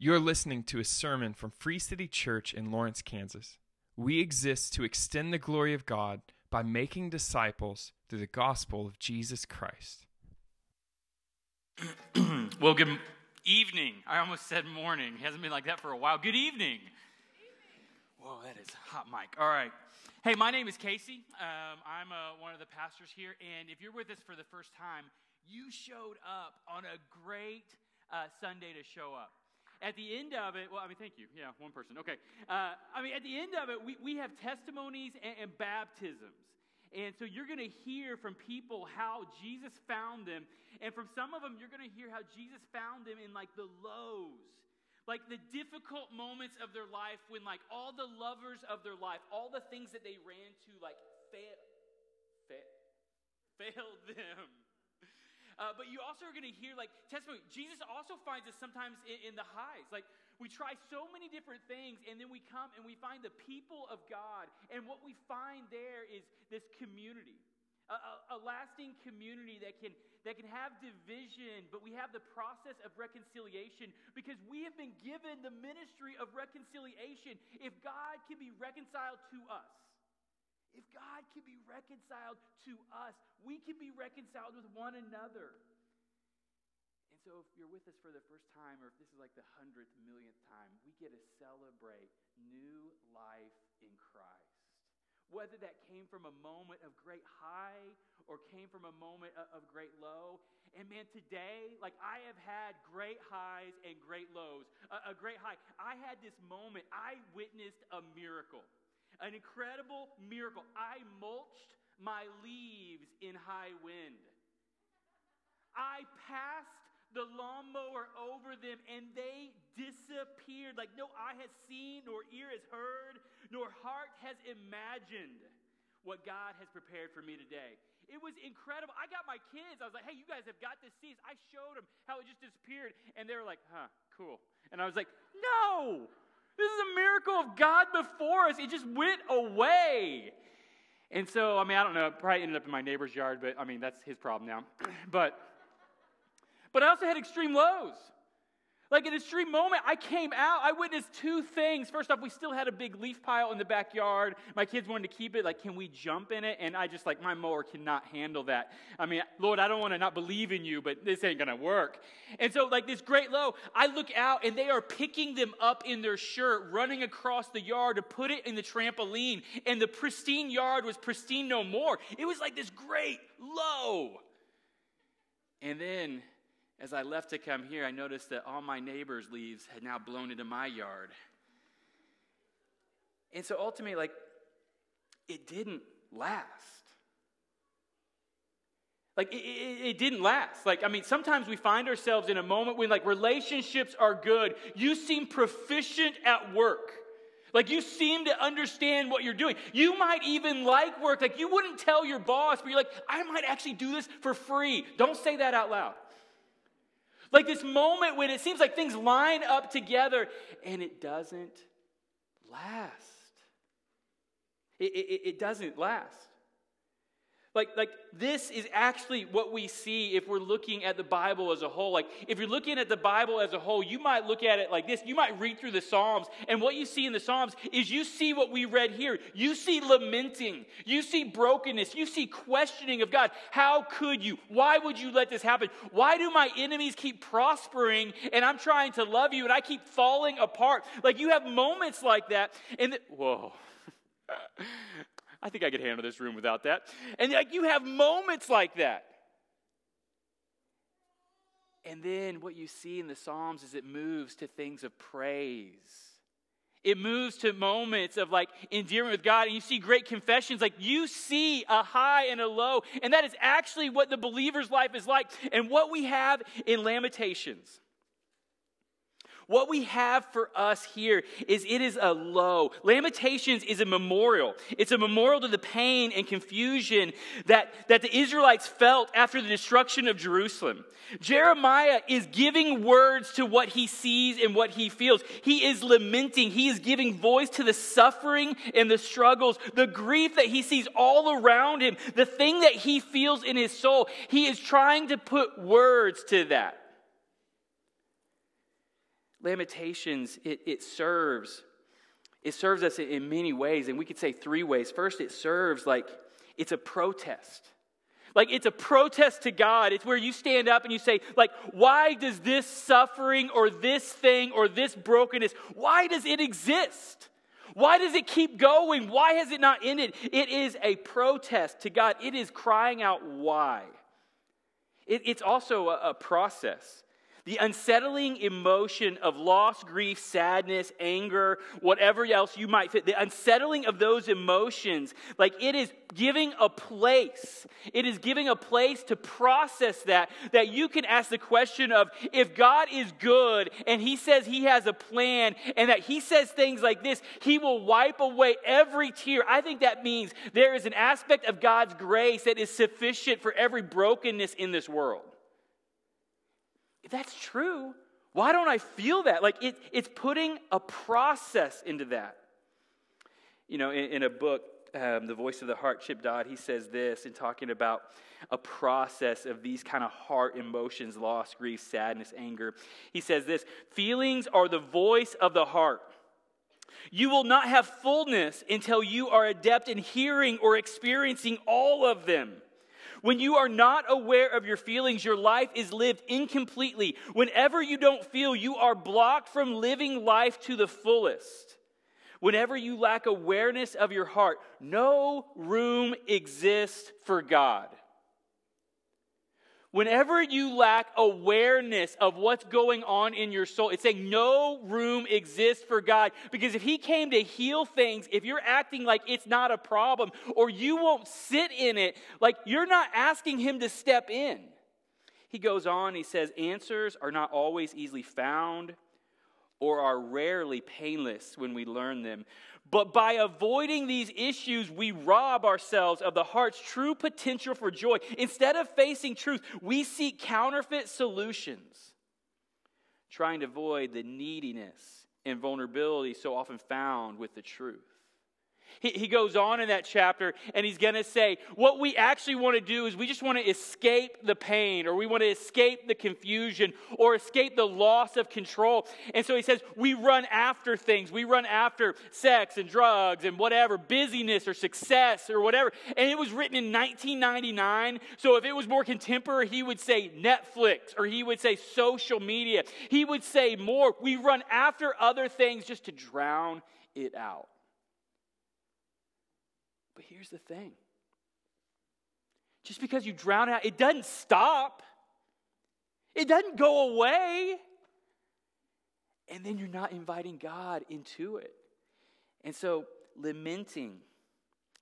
You're listening to a sermon from Free City Church in Lawrence, Kansas. We exist to extend the glory of God by making disciples through the gospel of Jesus Christ. well, good evening. I almost said morning. It hasn't been like that for a while. Good evening. Whoa, that is hot mic. All right. Hey, my name is Casey. Um, I'm uh, one of the pastors here. And if you're with us for the first time, you showed up on a great uh, Sunday to show up. At the end of it, well, I mean, thank you. Yeah, one person. Okay. Uh, I mean, at the end of it, we, we have testimonies and, and baptisms. And so you're going to hear from people how Jesus found them. And from some of them, you're going to hear how Jesus found them in like the lows, like the difficult moments of their life when like all the lovers of their life, all the things that they ran to, like fail, fail, failed them. Uh, but you also are going to hear like testimony. Jesus also finds us sometimes in, in the highs. Like we try so many different things, and then we come and we find the people of God. And what we find there is this community. A, a, a, lasting community that can, that can have division, but we have the process of reconciliation because we have been given the ministry of reconciliation. If God can be reconciled to us, if God can be reconciled to us, we can be reconciled with one another. And so, if you're with us for the first time, or if this is like the hundredth, millionth time, we get to celebrate new life in Christ. Whether that came from a moment of great high or came from a moment of great low. And man, today, like I have had great highs and great lows. A, great high. I had this moment, I witnessed a miracle an incredible miracle. I mulched my leaves in high wind. I passed the lawnmower over them and they disappeared. Like no eye has seen, nor ear has heard, nor heart has imagined what God has prepared for me today. It was incredible. I got my kids. I was like, hey, you guys have got this. I showed them how it just disappeared. And they were like, huh, cool. And I was like, no, this is a miracle of God before us. It just went away. And so, I mean, I don't know, it probably ended up in my neighbor's yard, but I mean, that's his problem now. but, but I also had extreme lows. Like an extreme moment, I came out, I witnessed two things. First off, we still had a big leaf pile in the backyard. My kids wanted to keep it. Like, can we jump in it? And I just, like, my mower cannot handle that. I mean, Lord, I don't want to not believe in you, but this ain't going to work. And so, like, this great low, I look out and they are picking them up in their shirt, running across the yard to put it in the trampoline. And the pristine yard was pristine no more. It was like this great low. And then as I left to come here, I noticed that all my neighbors' leaves had now blown into my yard. And so ultimately, like, it didn't last. Like, it, it, it, didn't last. Like, I mean, sometimes we find ourselves in a moment when, like, relationships are good. You seem proficient at work. Like, you seem to understand what you're doing. You might even like work. Like, you wouldn't tell your boss, but you're like, I might actually do this for free. Don't say that out loud. Like this moment when it seems like things line up together and it doesn't last. It, it, it doesn't last. Like, like this is actually what we see if we're looking at the Bible as a whole. Like, if you're looking at the Bible as a whole, you might look at it like this. You might read through the Psalms, and what you see in the Psalms is you see what we read here. You see lamenting, you see brokenness, you see questioning of God. How could you? Why would you let this happen? Why do my enemies keep prospering and I'm trying to love you and I keep falling apart? Like, you have moments like that, and the, whoa. I think I could handle this room without that. And like you have moments like that. And then what you see in the Psalms is it moves to things of praise. It moves to moments of like endearment with God, and you see great confessions. Like you see a high and a low, and that is actually what the believer's life is like, and what we have in Lamentations. What we have for us here is it is a low. Lamentations is a memorial. It's a memorial to the pain and confusion that, that the Israelites felt after the destruction of Jerusalem. Jeremiah is giving words to what he sees and what he feels. He is lamenting. He is giving voice to the suffering and the struggles, the grief that he sees all around him, the thing that he feels in his soul. He is trying to put words to that. Lamentations, it, it serves. It serves us in many ways, and we could say three ways. First, it serves like it's a protest. Like it's a protest to God. It's where you stand up and you say, like, why does this suffering or this thing or this brokenness, why does it exist? Why does it keep going? Why has it not ended? It is a protest to God. It is crying out, why? It, it's also a, a process. The unsettling emotion of loss, grief, sadness, anger, whatever else you might fit, the unsettling of those emotions, like it is giving a place. It is giving a place to process that, that you can ask the question of if God is good and He says He has a plan and that He says things like this, He will wipe away every tear. I think that means there is an aspect of God's grace that is sufficient for every brokenness in this world. That's true, why don't I feel that? Like it, it's putting a process into that. You know, in, in a book, um, The Voice of the Heart, Chip Dodd, he says this in talking about a process of these kind of heart emotions loss, grief, sadness, anger. He says this feelings are the voice of the heart. You will not have fullness until you are adept in hearing or experiencing all of them. When you are not aware of your feelings, your life is lived incompletely. Whenever you don't feel, you are blocked from living life to the fullest. Whenever you lack awareness of your heart, no room exists for God. Whenever you lack awareness of what's going on in your soul, it's saying no room exists for God. Because if He came to heal things, if you're acting like it's not a problem or you won't sit in it, like you're not asking Him to step in. He goes on, he says, answers are not always easily found or are rarely painless when we learn them. But by avoiding these issues, we rob ourselves of the heart's true potential for joy. Instead of facing truth, we seek counterfeit solutions, trying to avoid the neediness and vulnerability so often found with the truth. He, he goes on in that chapter and he's going to say, what we actually want to do is we just want to escape the pain or we want to escape the confusion or escape the loss of control. And so he says, we run after things. We run after sex and drugs and whatever, busyness or success or whatever. And it was written in 1999. So if it was more contemporary, he would say Netflix or he would say social media. He would say more. We run after other things just to drown it out. But here's the thing just because you drown out, it doesn't stop, it doesn't go away. And then you're not inviting God into it. And so, lamenting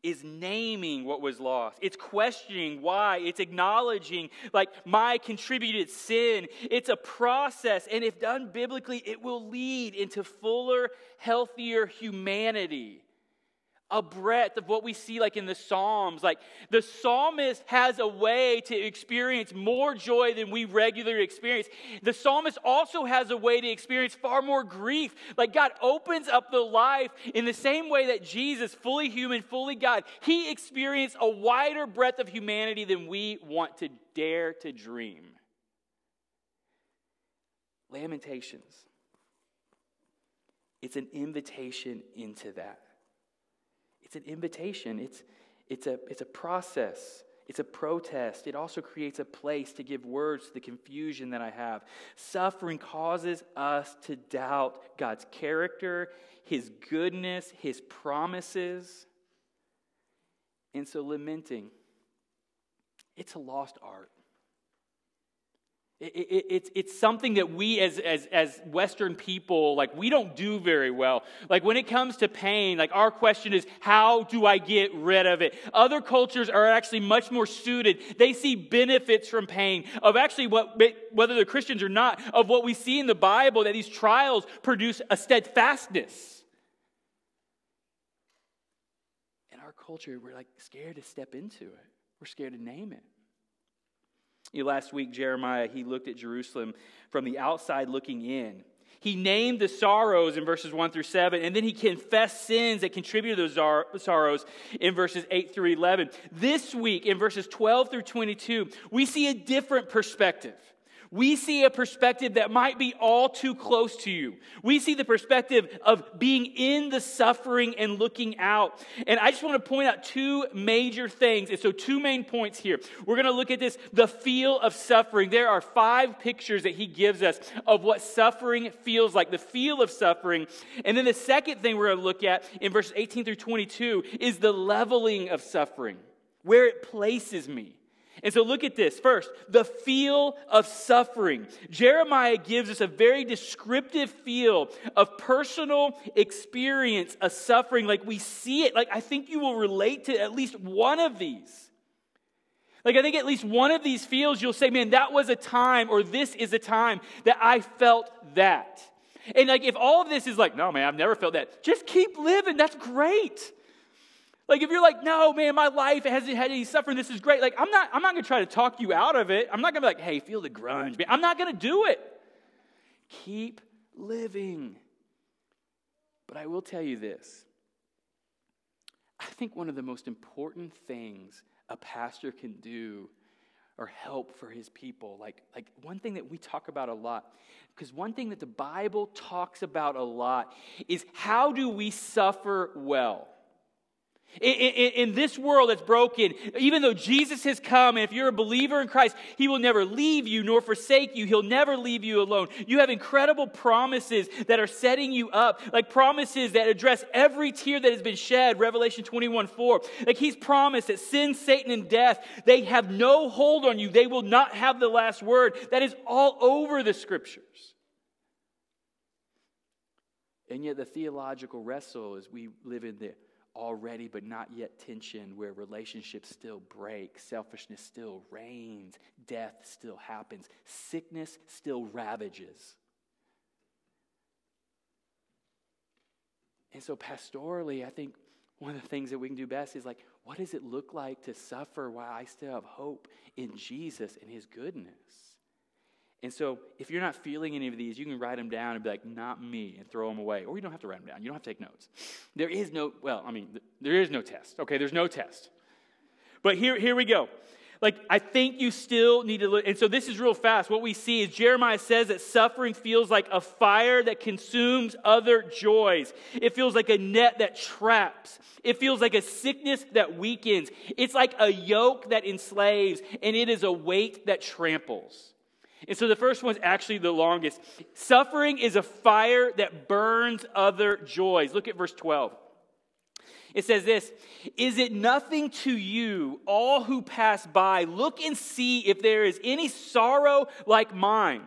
is naming what was lost. It's questioning why. It's acknowledging, like, my contributed sin. It's a process. And if done biblically, it will lead into fuller, healthier humanity a breadth of what we see like in the psalms. Like the psalmist has a way to experience more joy than we regularly experience. The psalmist also has a way to experience far more grief. Like god opens up the life in the same way that jesus fully human fully god he experienced a wider breadth of humanity than we want to dare to dream. Lamentations. It's an invitation into that it's an invitation, it's, it's, a, it's a process, it's a protest. It also creates a place to give words to the confusion that I have. Suffering causes us to doubt God's character, His goodness, His promises. And so, lamenting, it's a lost art. It, it, it's, it's something that we as, as, as Western people, like, we don't do very well. Like, when it comes to pain, like, our question is, how do I get rid of it? Other cultures are actually much more suited. They see benefits from pain, of actually what, whether they're Christians or not, of what we see in the Bible, that these trials produce a steadfastness. In our culture, we're like scared to step into it, we're scared to name it. You know, last week, Jeremiah, he looked at Jerusalem from the outside looking in. He named the sorrows in verses 1 through 7, and then he confessed sins that contributed to those sorrows in verses 8 through 11. This week, in verses 12 through 22, we see a different perspective. We see a perspective that might be all too close to you. We see the perspective of being in the suffering and looking out. And I just want to point out two major things. And so, two main points here. We're going to look at this the feel of suffering. There are five pictures that he gives us of what suffering feels like, the feel of suffering. And then the second thing we're going to look at in verses 18 through 22 is the leveling of suffering, where it places me. And so look at this. First, the feel of suffering. Jeremiah gives us a very descriptive feel of personal experience of suffering. Like we see it. Like I think you will relate to at least one of these. Like I think at least one of these feels you'll say, man, that was a time or this is a time that I felt that. And like if all of this is like, no, man, I've never felt that, just keep living. That's great. Like if you're like, no, man, my life hasn't had any suffering. This is great. Like I'm not, I'm not gonna try to talk you out of it. I'm not gonna be like, hey, feel the grunge. Man. I'm not gonna do it. Keep living. But I will tell you this. I think one of the most important things a pastor can do or help for his people, like, like one thing that we talk about a lot, because one thing that the Bible talks about a lot is how do we suffer well? In, in, in, this world that's broken, even though Jesus has come, and if you're a believer in Christ, He will never leave you nor forsake you. He'll never leave you alone. You have incredible promises that are setting you up, like promises that address every tear that has been shed, Revelation 21 4. Like He's promised that sin, Satan, and death, they have no hold on you. They will not have the last word. That is all over the scriptures. And yet, the theological wrestle is we live in the already but not yet tension where relationships still break, selfishness still reigns, death still happens, sickness still ravages. And so, pastorally, I think one of the things that we can do best is like, what does it look like to suffer while I still have hope in Jesus and his goodness? And so, if you're not feeling any of these, you can write them down and be like, not me, and throw them away. Or you don't have to write them down. You don't have to take notes. There is no, well, I mean, there is no test. Okay, there's no test. But here, here we go. Like, I think you still need to look. And so, this is real fast. What we see is Jeremiah says that suffering feels like a fire that consumes other joys. It feels like a net that traps. It feels like a sickness that weakens. It's like a yoke that enslaves, and it is a weight that tramples. And so the first one's actually the longest. Suffering is a fire that burns other joys. Look at verse 12. It says this Is it nothing to you, all who pass by? Look and see if there is any sorrow like mine,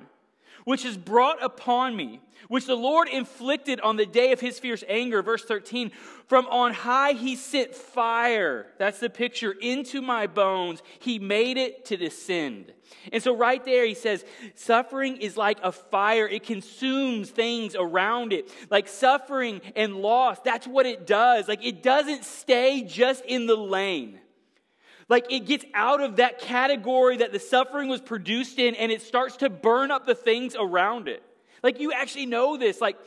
which is brought upon me which the Lord inflicted on the day of his fierce anger. Verse 13, from on high he sent fire. That's the picture into my bones. He made it to descend. And so, right there, he says, suffering is like a fire. It consumes things around it. Like suffering and loss, that's what it does. Like it doesn't stay just in the lane. Like it gets out of that category that the suffering was produced in and it starts to burn up the things around it. Like you actually know this. Like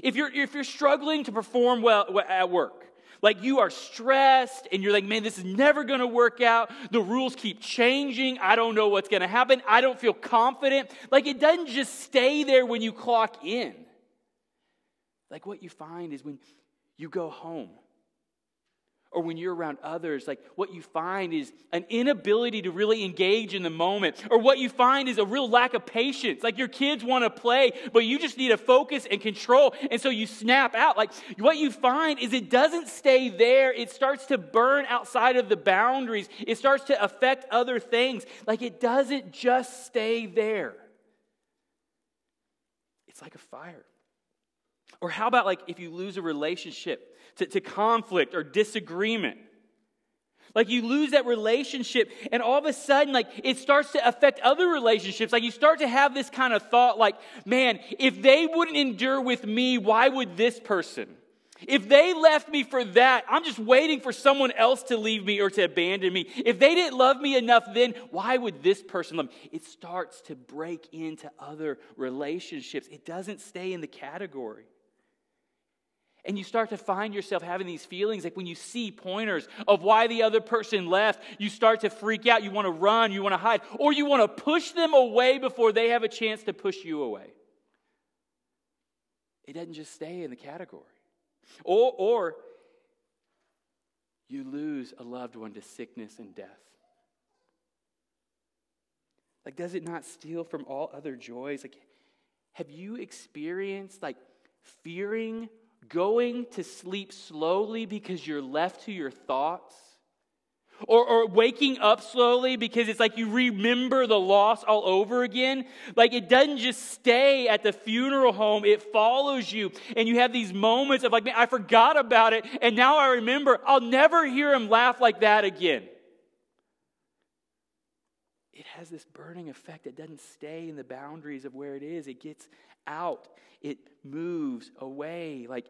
if you're if you're struggling to perform well at work, like you are stressed and you're like, man, this is never going to work out. The rules keep changing. I don't know what's going to happen. I don't feel confident. Like it doesn't just stay there when you clock in. Like what you find is when you go home or when you're around others, like what you find is an inability to really engage in the moment, or what you find is a real lack of patience. Like your kids want to play, but you just need to focus and control, and so you snap out. Like what you find is it doesn't stay there, it starts to burn outside of the boundaries, it starts to affect other things. Like it doesn't just stay there, it's like a fire. Or how about like if you lose a relationship? to, to conflict or disagreement. Like you lose that relationship, and all of a sudden, like it starts to affect other relationships. Like you start to have this kind of thought, like, man, if they wouldn't endure with me, why would this person? If they left me for that, I'm just waiting for someone else to leave me or to abandon me. If they didn't love me enough then, why would this person love me? It starts to break into other relationships. It doesn't stay in the category. And you start to find yourself having these feelings like when you see pointers of why the other person left, you start to freak out. You want to run, you want to hide, or you want to push them away before they have a chance to push you away. It doesn't just stay in the category. Or, or you lose a loved one to sickness and death. Like, does it not steal from all other joys? Like, have you experienced like fearing going to sleep slowly because you're left to your thoughts? Or, or waking up slowly because it's like you remember the loss all over again. Like it doesn't just stay at the funeral home, it follows you. And you have these moments of like, man, I forgot about it. And now I remember, I'll never hear him laugh like that again. It has this burning effect that doesn't stay in the boundaries of where it is, it gets out, it moves away. Like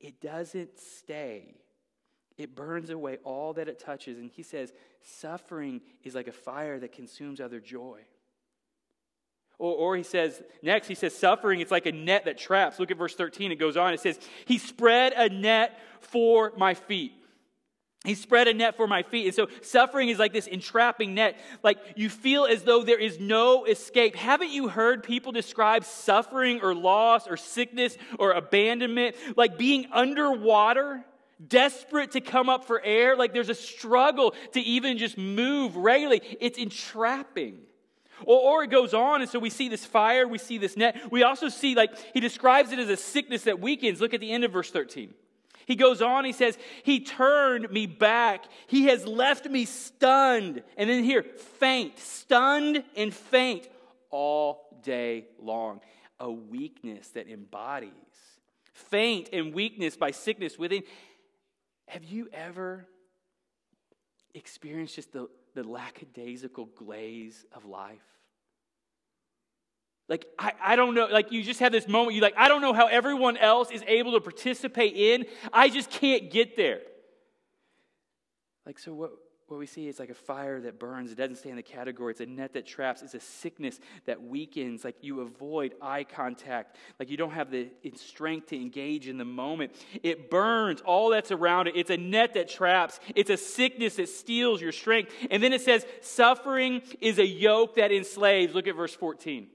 it doesn't stay. It burns away all that it touches. And he says, suffering is like a fire that consumes other joy. Or, or, he says, next, he says, suffering, it's like a net that traps. Look at verse 13. It goes on. It says, He spread a net for my feet. He spread a net for my feet. And so suffering is like this entrapping net. Like you feel as though there is no escape. Haven't you heard people describe suffering or loss or sickness or abandonment like being underwater? desperate to come up for air. Like there's a struggle to even just move regularly. It's entrapping. Or, or, it goes on, and so we see this fire, we see this net. We also see, like, he describes it as a sickness that weakens. Look at the end of verse 13. He goes on, he says, He turned me back. He has left me stunned. And then here, faint, stunned and faint all day long. A weakness that embodies faint and weakness by sickness within. Have you ever experienced just the, the lackadaisical glaze of life? Like, I, I don't know, like you just have this moment, You're like, I don't know how everyone else is able to participate in. I just can't get there. Like, so what, what we see is like a fire that burns. It doesn't stay in the category. It's a net that traps. It's a sickness that weakens. Like you avoid eye contact. Like you don't have the strength to engage in the moment. It burns all that's around it. It's a net that traps. It's a sickness that steals your strength. And then it says, suffering is a yoke that enslaves. Look at verse 14.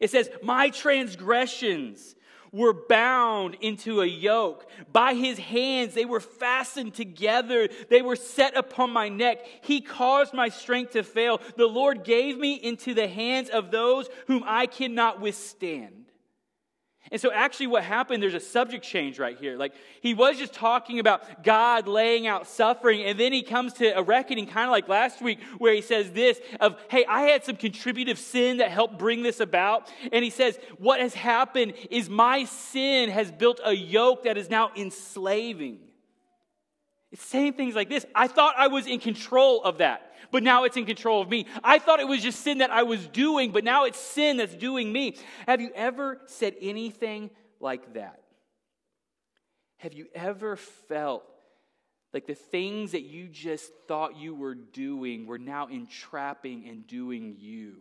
It says, My transgressions were bound into a yoke. By his hands they were fastened together. They were set upon my neck. He caused my strength to fail. The Lord gave me into the hands of those whom I cannot withstand. And so, actually, what happened, there's a subject change right here. Like, he was just talking about God laying out suffering, and then he comes to a reckoning, kind of like last week, where he says this of, hey, I had some contributive sin that helped bring this about. And he says, what has happened is my sin has built a yoke that is now enslaving. It's saying things like this I thought I was in control of that but now it's in control of me. I thought it was just sin that I was doing, but now it's sin that's doing me. Have you ever said anything like that? Have you ever felt like the things that you just thought you were doing were now entrapping and doing you?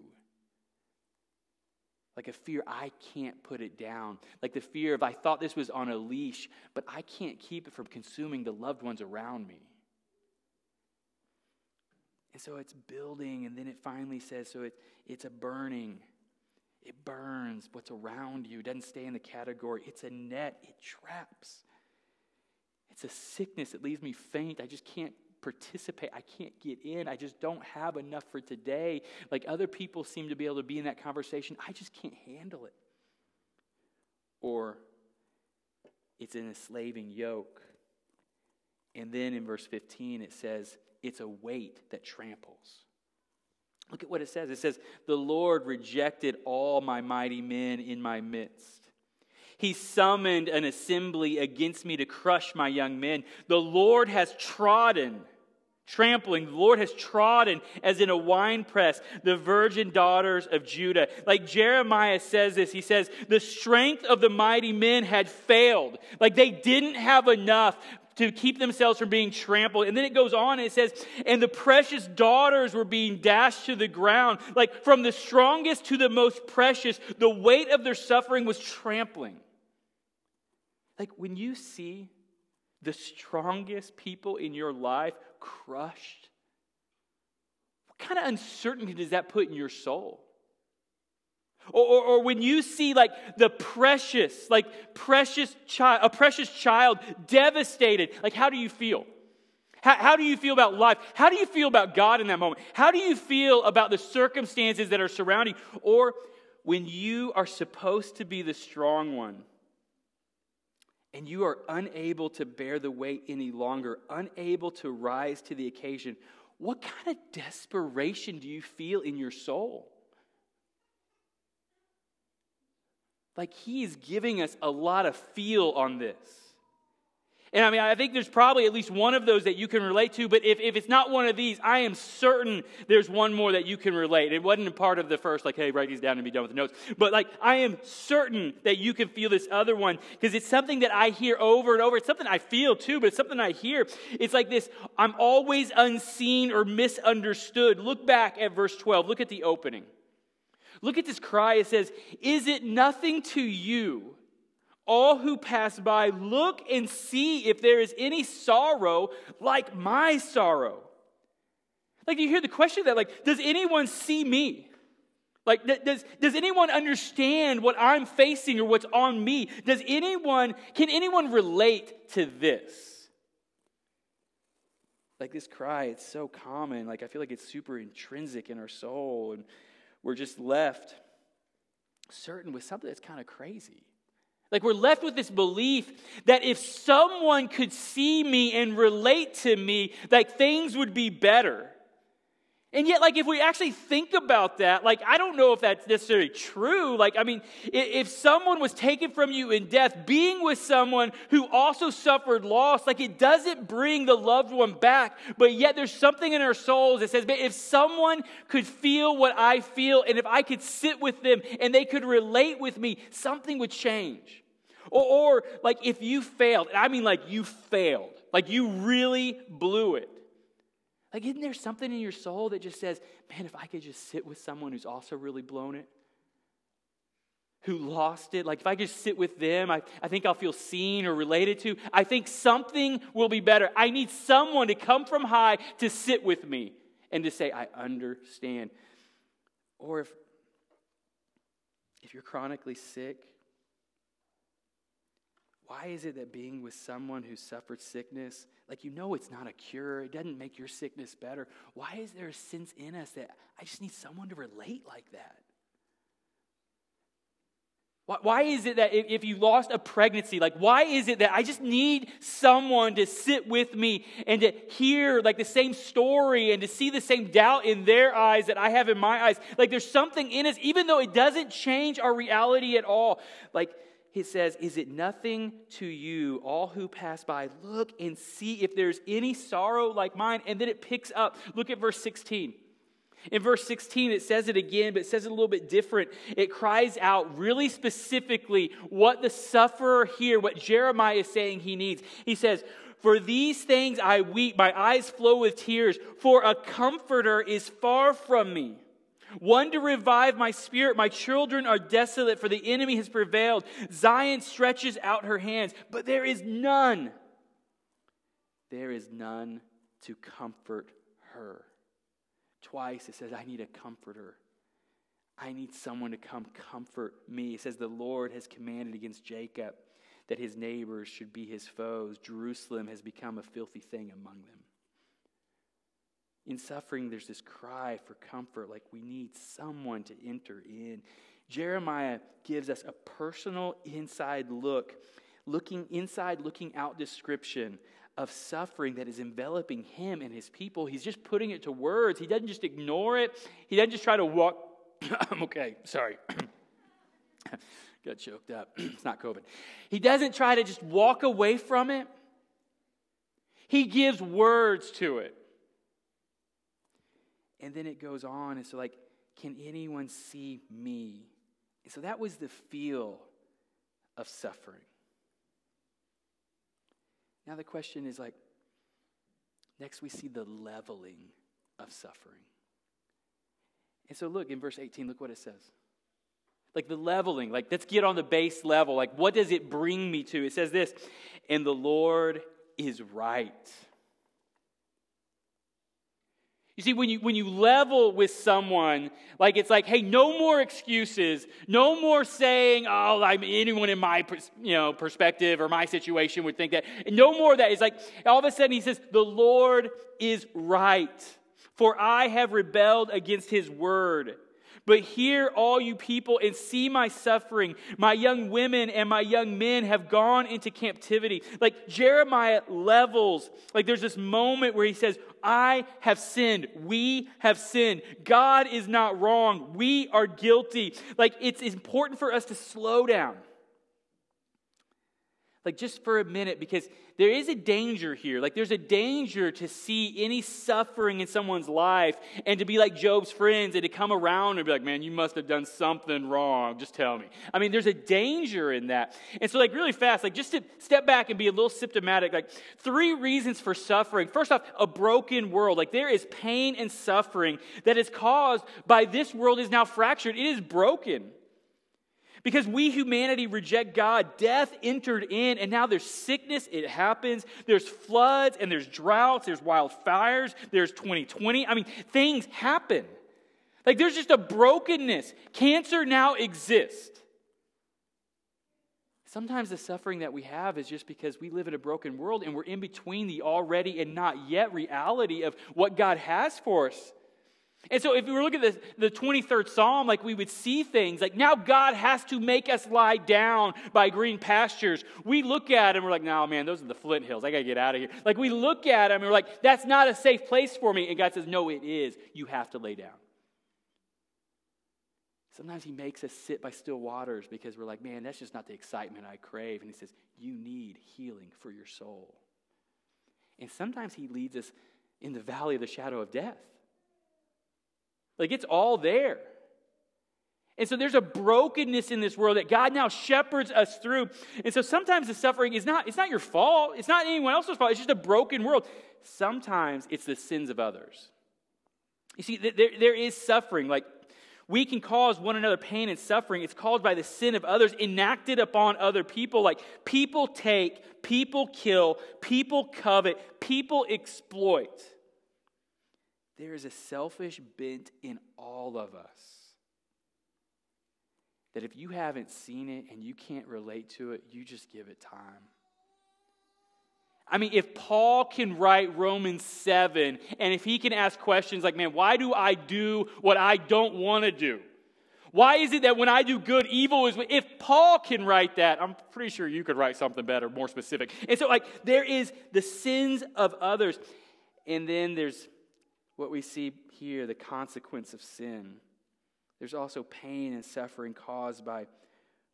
Like a fear, I can't put it down. Like the fear of, I thought this was on a leash, but I can't keep it from consuming the loved ones around me. And so it's building, and then it finally says, so it, it's a burning. It burns what's around you. It doesn't stay in the category. It's a net, it traps. It's a sickness that leaves me faint. I just can't participate. I can't get in. I just don't have enough for today. Like other people seem to be able to be in that conversation. I just can't handle it. Or it's an enslaving yoke. And then in verse 15, it says, it's a weight that tramples. Look at what it says. It says, The Lord rejected all my mighty men in my midst. He summoned an assembly against me to crush my young men. The Lord has trodden, trampling, the Lord has trodden as in a winepress the virgin daughters of Judah. Like Jeremiah says this, he says, The strength of the mighty men had failed. Like they didn't have enough to keep themselves from being trampled. And then it goes on and it says, and the precious daughters were being dashed to the ground. Like from the strongest to the most precious, the weight of their suffering was trampling. Like when you see the strongest people in your life crushed, what kind of uncertainty does that put in your soul? Or, or, or, when you see like the precious, like precious child, a precious child devastated, like how do you feel? How, how do you feel about life? How do you feel about God in that moment? How do you feel about the circumstances that are surrounding? Or when you are supposed to be the strong one and you are unable to bear the weight any longer, unable to rise to the occasion, what kind of desperation do you feel in your soul? Like he is giving us a lot of feel on this. And I mean, I think there's probably at least one of those that you can relate to, but if, if it's not one of these, I am certain there's one more that you can relate. It wasn't a part of the first, like, hey, write these down and be done with the notes. But like, I am certain that you can feel this other one because it's something that I hear over and over. It's something I feel too, but it's something I hear. It's like this I'm always unseen or misunderstood. Look back at verse 12. Look at the opening. Look at this cry. It says, Is it nothing to you? All who pass by, look and see if there is any sorrow like my sorrow. Like, you hear the question that, like, does anyone see me? Like, does, does anyone understand what I'm facing or what's on me? Does anyone, can anyone relate to this? Like, this cry, it's so common. Like, I feel like it's super intrinsic in our soul. And we're just left certain with something that's kind of crazy. Like we're left with this belief that if someone could see me and relate to me, like things would be better. And yet, like, if we actually think about that, like, I don't know if that's necessarily true. Like, I mean, if someone was taken from you in death, being with someone who also suffered loss, like, it doesn't bring the loved one back. But yet, there's something in our souls that says, if someone could feel what I feel, and if I could sit with them and they could relate with me, something would change. Or, or like, if you failed, and I mean, like, you failed, like, you really blew it like, isn't there something in your soul that just says, man, if I could just sit with someone who's also really blown it? Who lost it? Like, if I could just sit with them, I, I think I'll feel seen or related to. I think something will be better. I need someone to come from high to sit with me and to say, I understand. Or if, if you're chronically sick, why is it that being with someone who suffered sickness, like you know it's not a cure, it doesn't make your sickness better? Why is there a sense in us that I just need someone to relate like that? Why is it that if you lost a pregnancy, like, why is it that I just need someone to sit with me and to hear, like, the same story and to see the same doubt in their eyes that I have in my eyes? Like, there's something in us, even though it doesn't change our reality at all. Like, he says, Is it nothing to you, all who pass by? Look and see if there's any sorrow like mine. And then it picks up. Look at verse 16. In verse 16, it says it again, but it says it a little bit different. It cries out really specifically what the sufferer here, what Jeremiah is saying he needs. He says, For these things I weep, my eyes flow with tears, for a comforter is far from me one to revive my spirit. My children are desolate, for the enemy has prevailed. Zion stretches out her hands, but there is none. There is none to comfort her. Twice it says, I need a comforter. I need someone to come comfort me. It says, The Lord has commanded against Jacob that his neighbors should be his foes. Jerusalem has become a filthy thing among them. In suffering, there's this cry for comfort, like we need someone to enter in. Jeremiah gives us a personal inside look, looking inside, looking out description of suffering that is enveloping him and his people. He's just putting it to words. He doesn't just ignore it, he doesn't just try to walk. I'm okay, sorry. Got choked up. it's not COVID. He doesn't try to just walk away from it, he gives words to it. And then it goes on. And so, like, can anyone see me? And so that was the feel of suffering. Now, the question is like, next we see the leveling of suffering. And so, look in verse 18, look what it says. Like the leveling, like let's get on the base level. Like, what does it bring me to? It says this, and the Lord is right. You see, when you, when you level with someone, like it's like, hey, no more excuses, no more saying, oh, I'm anyone in my you know, perspective or my situation would think that. And no more of that. It's like all of a sudden he says, the Lord is right, for I have rebelled against his word. But hear, all you people, and see my suffering. My young women and my young men have gone into captivity. Like Jeremiah levels, like there's this moment where he says, I have sinned. We have sinned. God is not wrong. We are guilty. Like it's important for us to slow down like just for a minute because there is a danger here. Like there's a danger to see any suffering in someone's life and to be like Job's friends and to come around and be like, man, you must have done something wrong. Just tell me. I mean, there's a danger in that. And so, like, really fast, like just to step back and be a little symptomatic, like three reasons for suffering. First off, a broken world. Like there is pain and suffering that is caused by this world is now fractured. It is broken. Because we humanity reject God. Death entered in, and now there's sickness, it happens. There's floods, and there's droughts, there's wildfires, there's 2020. I mean, things happen. Like there's just a brokenness. Cancer now exists. Sometimes the suffering that we have is just because we live in a broken world and we're in between the already and not yet reality of what God has for us. And so, if we were looking at the, the 23rd Psalm, like we would see things like now God has to make us lie down by green pastures. We look at him, we're like, no, man, those are the Flint Hills. I got to get out of here. Like we look at him and we're like, that's not a safe place for me. And God says, no, it is. You have to lay down. Sometimes he makes us sit by still waters because we're like, man, that's just not the excitement I crave. And he says, you need healing for your soul. And sometimes he leads us in the valley of the shadow of death. Like it's all there. And so there's a brokenness in this world that God now shepherds us through. And so sometimes the suffering is not, it's not your fault. It's not anyone else's fault. It's just a broken world. Sometimes it's the sins of others. You see, there, there is suffering. Like we can cause one another pain and suffering. It's caused by the sin of others enacted upon other people. Like people take, people kill, people covet, people exploit. There is a selfish bent in all of us. That if you haven't seen it and you can't relate to it, you just give it time. I mean, if Paul can write Romans 7, and if he can ask questions like, man, why do I do what I don't want to do? Why is it that when I do good, evil is. If Paul can write that, I'm pretty sure you could write something better, more specific. And so, like, there is the sins of others, and then there's what we see here the consequence of sin. There's also pain and suffering caused by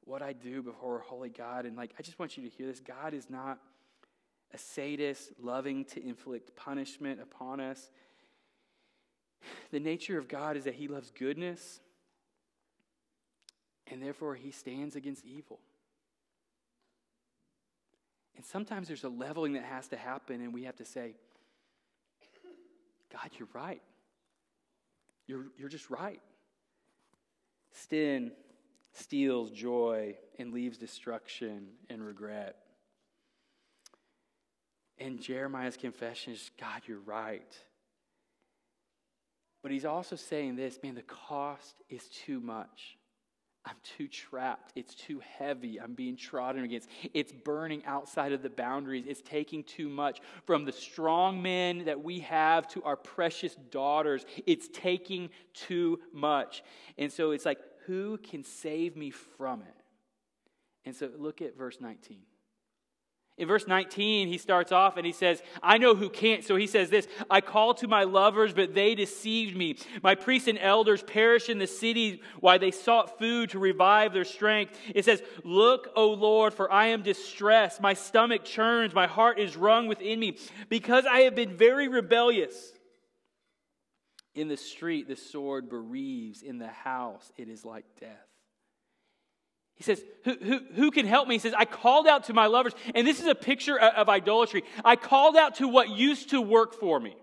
what I do before holy God. And like, I just want you to hear this God is not a sadist, loving to inflict punishment upon us. The nature of God is that He loves goodness, and therefore He stands against evil. And sometimes there's a leveling that has to happen, and we have to say, God, you're right. You're, you're just right. Sin steals joy and leaves destruction and regret. And Jeremiah's confession is God, you're right. But he's also saying this man, the cost is too much. I'm too trapped. It's too heavy. I'm being trodden against. It's burning outside of the boundaries. It's taking too much from the strong men that we have to our precious daughters. It's taking too much. And so it's like, who can save me from it? And so look at verse 19. In verse 19, he starts off and he says, I know who can't. So he says this I call to my lovers, but they deceived me. My priests and elders perish in the city while they sought food to revive their strength. It says, Look, O Lord, for I am distressed. My stomach churns. My heart is wrung within me because I have been very rebellious. In the street, the sword bereaves. In the house, it is like death. He says, who, who, who can help me? He says, I called out to my lovers. And this is a picture of, of idolatry. I called out to what used to work for me.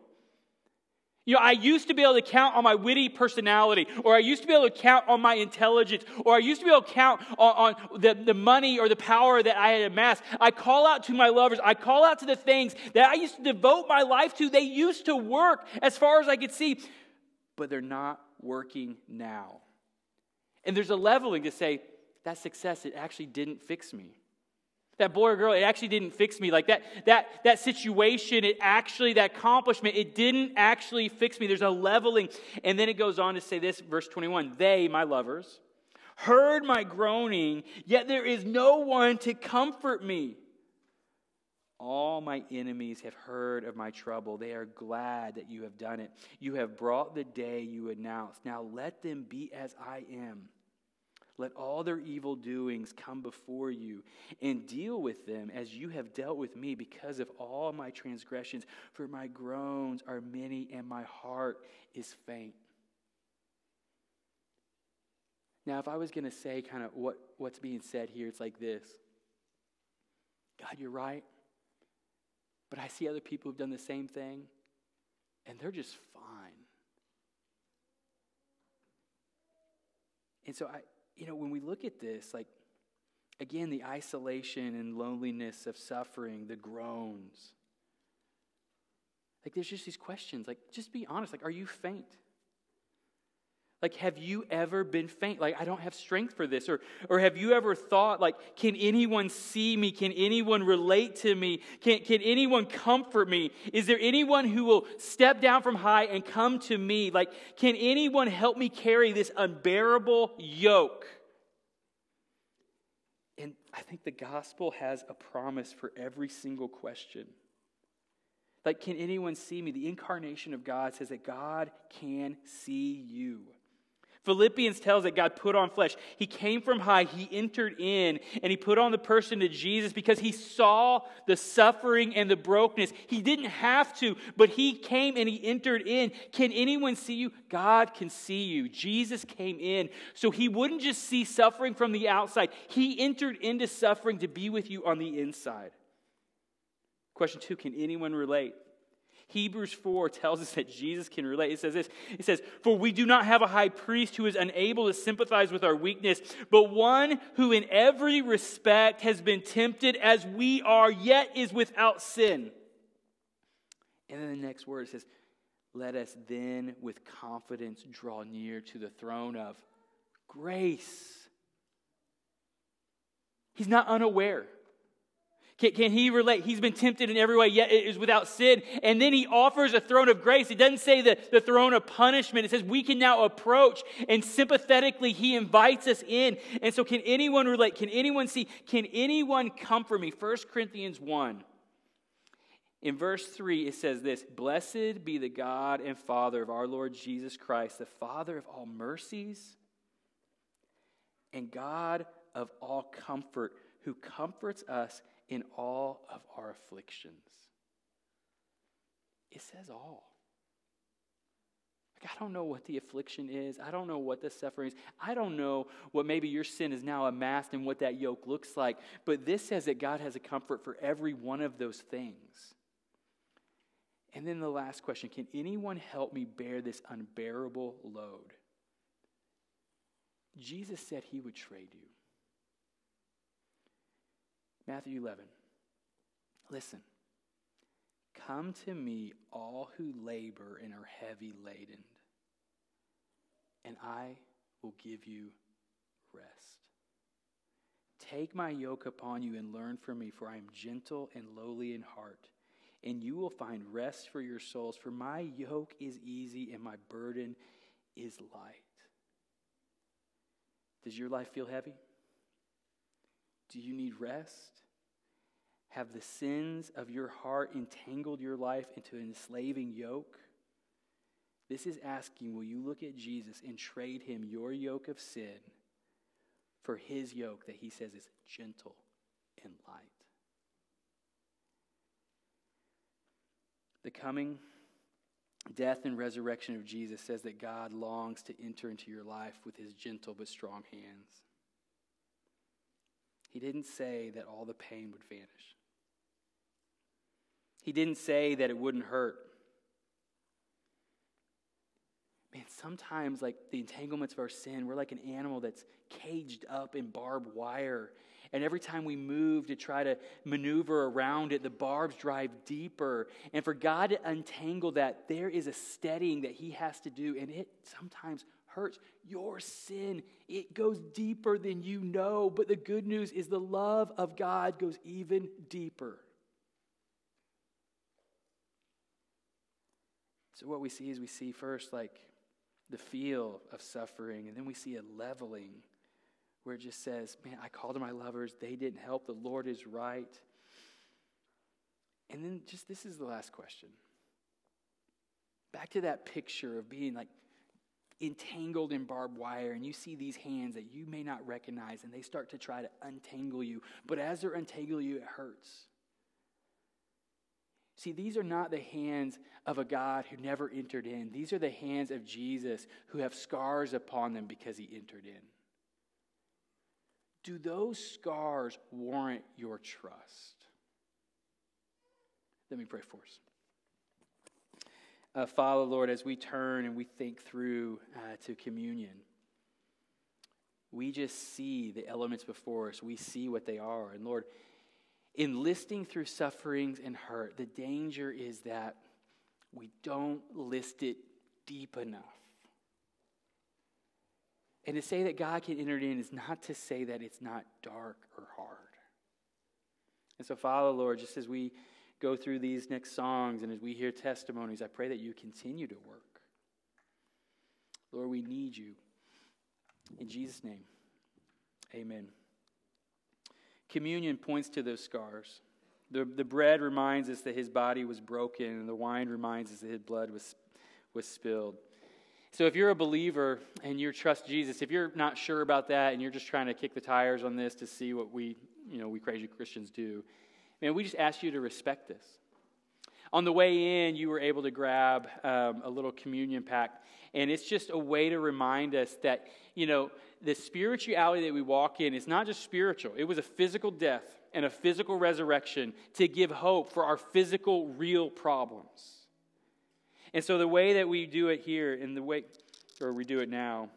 You know, I used to be able to count on my witty personality, or I used to be able to count on my intelligence, or I used to be able to count on, on, the, the money or the power that I had amassed. I call out to my lovers. I call out to the things that I used to devote my life to. They used to work as far as I could see, but they're not working now. And there's a leveling to say, that success, it actually didn't fix me that boy or girl it actually didn't fix me like that that that situation it actually that accomplishment it didn't actually fix me there's a leveling and then it goes on to say this verse 21 they my lovers heard my groaning yet there is no one to comfort me all my enemies have heard of my trouble. They are glad that you have done it. You have brought the day you announced. Now let them be as I am let all their evil doings come before you and deal with them as you have dealt with me because of all my transgressions. For my groans are many and my heart is faint. Now, if I was going to say kind of what, what's being said here, it's like this God, you're right. But I see other people who've done the same thing, and they're just fine. And so I, you know, when we look at this, like, again, the isolation and loneliness of suffering, the groans, like, there's just these questions. Like, just be honest. Like, are you faint? Like, have you ever been faint? Like, I don't have strength for this. Or, or have you ever thought, like, can anyone see me? Can anyone relate to me? Can, can anyone comfort me? Is there anyone who will step down from high and come to me? Like, can anyone help me carry this unbearable yoke? And I think the gospel has a promise for every single question. Like, can anyone see me? The incarnation of God says that God can see you. Philippians tells that God put on flesh. He came from high, he entered in, and he put on the person of Jesus because he saw the suffering and the brokenness. He didn't have to, but he came and he entered in. Can anyone see you? God can see you. Jesus came in. So he wouldn't just see suffering from the outside, he entered into suffering to be with you on the inside. Question two Can anyone relate? Hebrews 4 tells us that Jesus can relate. It says this It says, For we do not have a high priest who is unable to sympathize with our weakness, but one who in every respect has been tempted as we are, yet is without sin. And then the next word says, Let us then with confidence draw near to the throne of grace. He's not unaware. Can, can, he relate? He's been tempted in every way, yet it is without sin. And then he offers a throne of grace. It doesn't say the, the throne of punishment. It says we can now approach and sympathetically he invites us in. And so can anyone relate? Can anyone see? Can anyone comfort me? 1 Corinthians 1. In verse 3, it says this Blessed be the God and Father of our Lord Jesus Christ, the Father of all mercies and God of all comfort, who comforts us in all of our afflictions. It says all. Like, I don't know what the affliction is. I don't know what the suffering is. I don't know what maybe your sin is now amassed and what that yoke looks like. But this says that God has a comfort for every one of those things. And then the last question Can anyone help me bear this unbearable load? Jesus said he would trade you. Matthew 11. Listen. Come to me, all who labor and are heavy laden, and I will give you rest. Take my yoke upon you and learn from me, for I am gentle and lowly in heart, and you will find rest for your souls. For my yoke is easy and my burden is light. Does your life feel heavy? Do you need rest? Have the sins of your heart entangled your life into an enslaving yoke? This is asking Will you look at Jesus and trade him your yoke of sin for his yoke that he says is gentle and light? The coming death and resurrection of Jesus says that God longs to enter into your life with his gentle but strong hands. He didn't say that all the pain would vanish. He didn't say that it wouldn't hurt. man, sometimes like the entanglements of our sin, we're like an animal that's caged up in barbed wire. And every time we move to try to maneuver around it, the barbs drive deeper. And for God to untangle that, there is a steadying that He has to do, and it sometimes hurts. Your sin, it goes deeper than you know. But the good news is the love of God goes even deeper. So, what we see is we see first, like, the feel of suffering, and then we see a leveling where it just says, Man, I called to my lovers, they didn't help, the Lord is right. And then just this is the last question. Back to that picture of being like entangled in barbed wire, and you see these hands that you may not recognize, and they start to try to untangle you. But as they're untangling you, it hurts. See, these are not the hands of a God who never entered in. These are the hands of Jesus who have scars upon them because he entered in. Do those scars warrant your trust? Let me pray for us. Uh, Father, Lord, as we turn and we think through uh, to communion, we just see the elements before us. We see what they are. And Lord, in listing through sufferings and hurt, the danger is that we don't list it deep enough. And to say that God can enter in is not to say that it's not dark or hard. And so, Father, Lord, just as we go through these next songs and as we hear testimonies, I pray that you continue to work. Lord, we need you. In Jesus' name, amen. Communion points to those scars. The, the bread reminds us that his body was broken, and the wine reminds us that his blood was, was spilled. So if you're a believer and you trust Jesus, if you're not sure about that and you're just trying to kick the tires on this to see what we, you know, we crazy Christians do, man, we just ask you to respect this. On the way in, you were able to grab um, a little communion pack, and it's just a way to remind us that, you know, the spirituality that we walk in is not just spiritual, it was a physical death and a physical resurrection to give hope for our physical, real problems. And so the way that we do it here, in the way, or we do it now,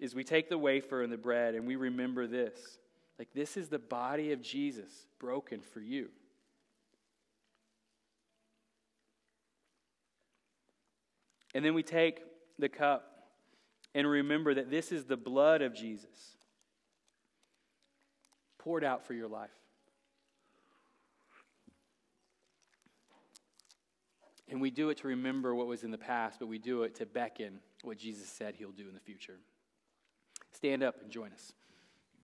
is we take the wafer and the bread and we remember this. Like, this is the body of Jesus broken for you. And then we take the cup and remember that this is the blood of Jesus poured out for your life. And we do it to remember what was in the past, but we do it to beckon what Jesus said he'll do in the future. Stand up and join us.